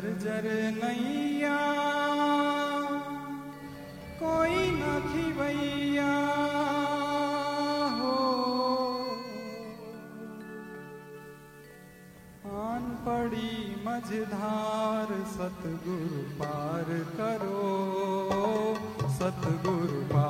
जर नैया। कोई न खिवैया हो। आन पड़ी मझधार सतगुरु पार करो। सतगुरु पार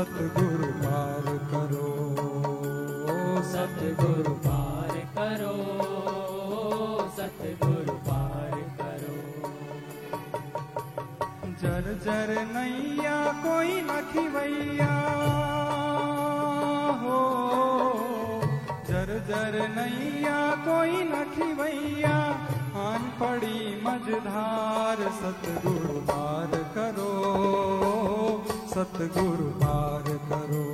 सतगुरु पार करो। सतगुरु पार करो। सतगुरु पार करो। जर जर नैया कोई न खिवैया हो। जर जर नैया कोई न खिवैया आन पड़ी मझधार सतगुरु पार करो। સતગુરુ પાર કરો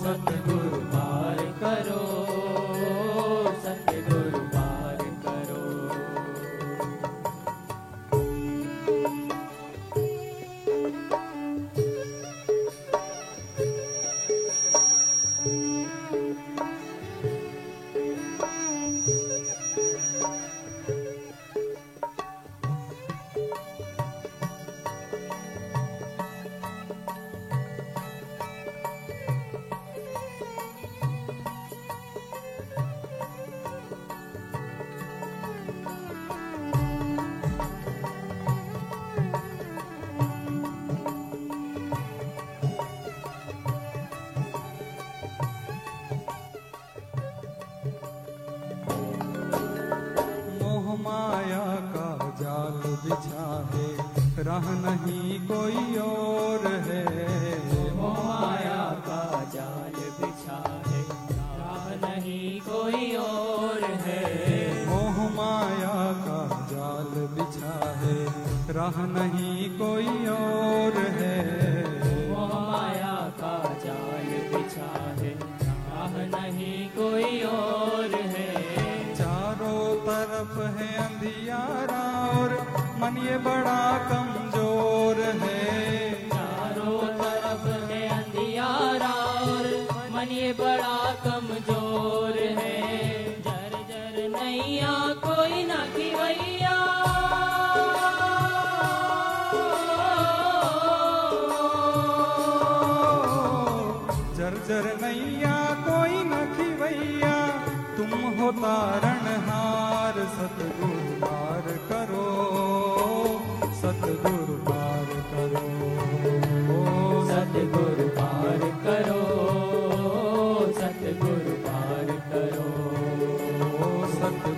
સતગુરુ પાર કરો राह नहीं कोई और है। मोह माया का जाल बिछा है राह नहीं कोई और है। मोह माया का जाल बिछा है राह नहीं कोई और है। मोह माया का जाल बिछा है राह नहीं कोई और है। चारों तरफ़ है अंधियारा और मन ये बड़ा कमज़ोर खिवैया जर जर नैया कोई न खिवैया तुम हो तारणहार सतगुरु पार करो, सतगुरु पार करो। सतगुरु।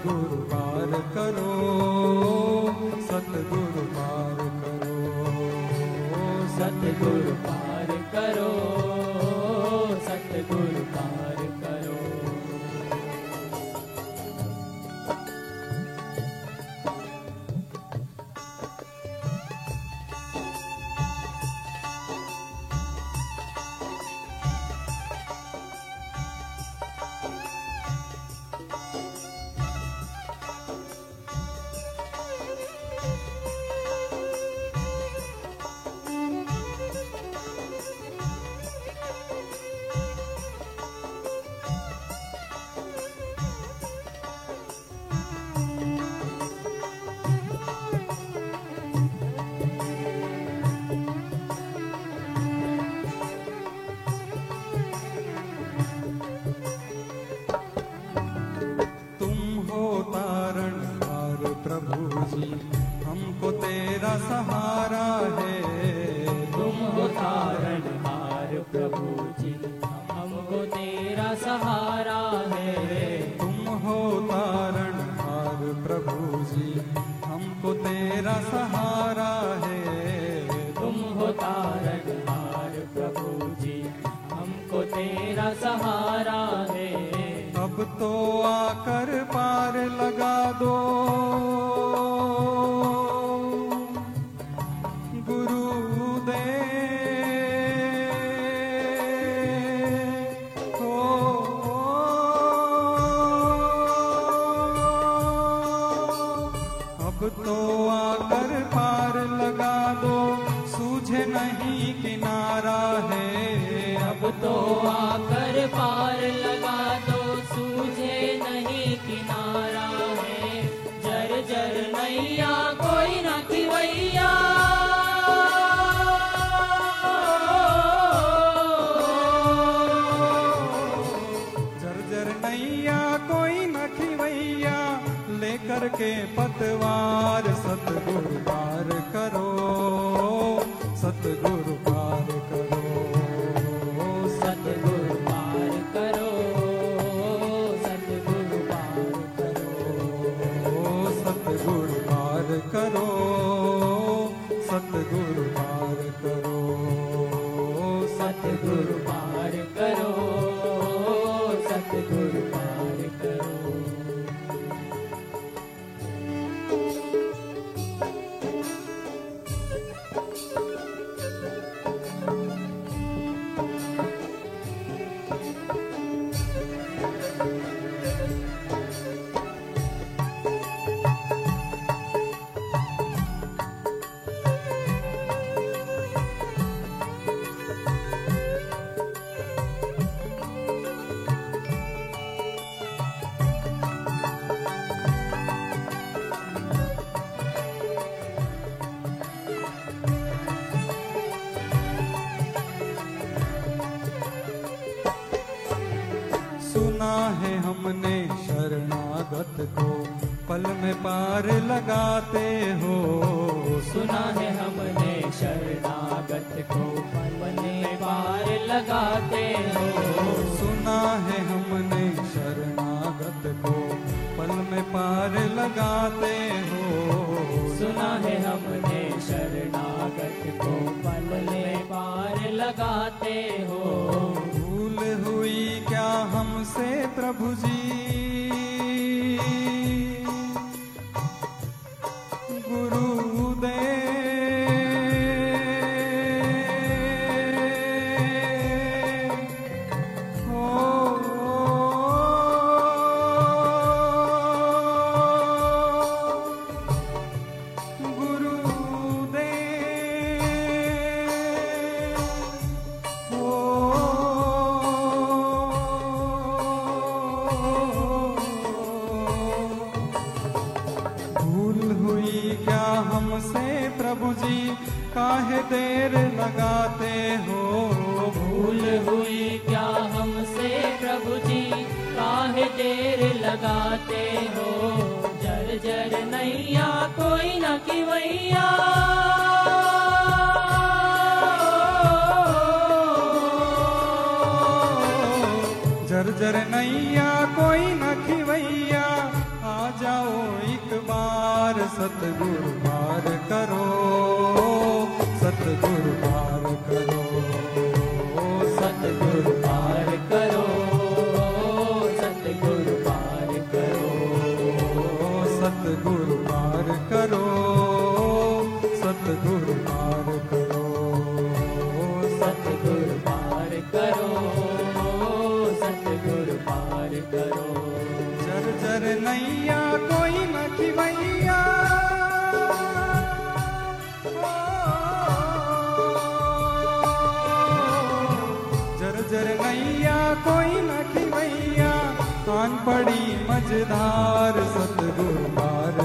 સતગુરુ પાર કરો સતગુરુ પાર કરો સતગુરુ પાર કરો तेरा सहारा है। तुम हो तारक हार प्रभु जी हमको तेरा सहारा है। अब तो आकर पार लगा दो। तो आकर पार लगा दो। सूझे नहीं किनारा है। अब तो आकर पार लगा दो। सूझे नहीं किनारा है। जर जर नैया कोई न खिवैया। सुना है हमने शरणागत को। पल में पार लगाते हो। सुना है हमने शरणागत को। पलने पार लगाते हो। सुना है हमने शरणागत को। पल में पार लगाते हो। सुना है हमने शरणागत को। पल में पार लगाते हो। हुई क्या हमसे प्रभु जी? लगाते हो, भूल हुई क्या हमसे प्रभु जी काहे देर लगाते हो? जर जर नैया कोई न किवैया। जर नैया कोई न खिवैया आ जाओ एक बार सतगुरु पार करो। सतगुरु नैया कोई न खिवैया जर जर नैया कोई न खिवैया कान पड़ी मझधार सतगुरु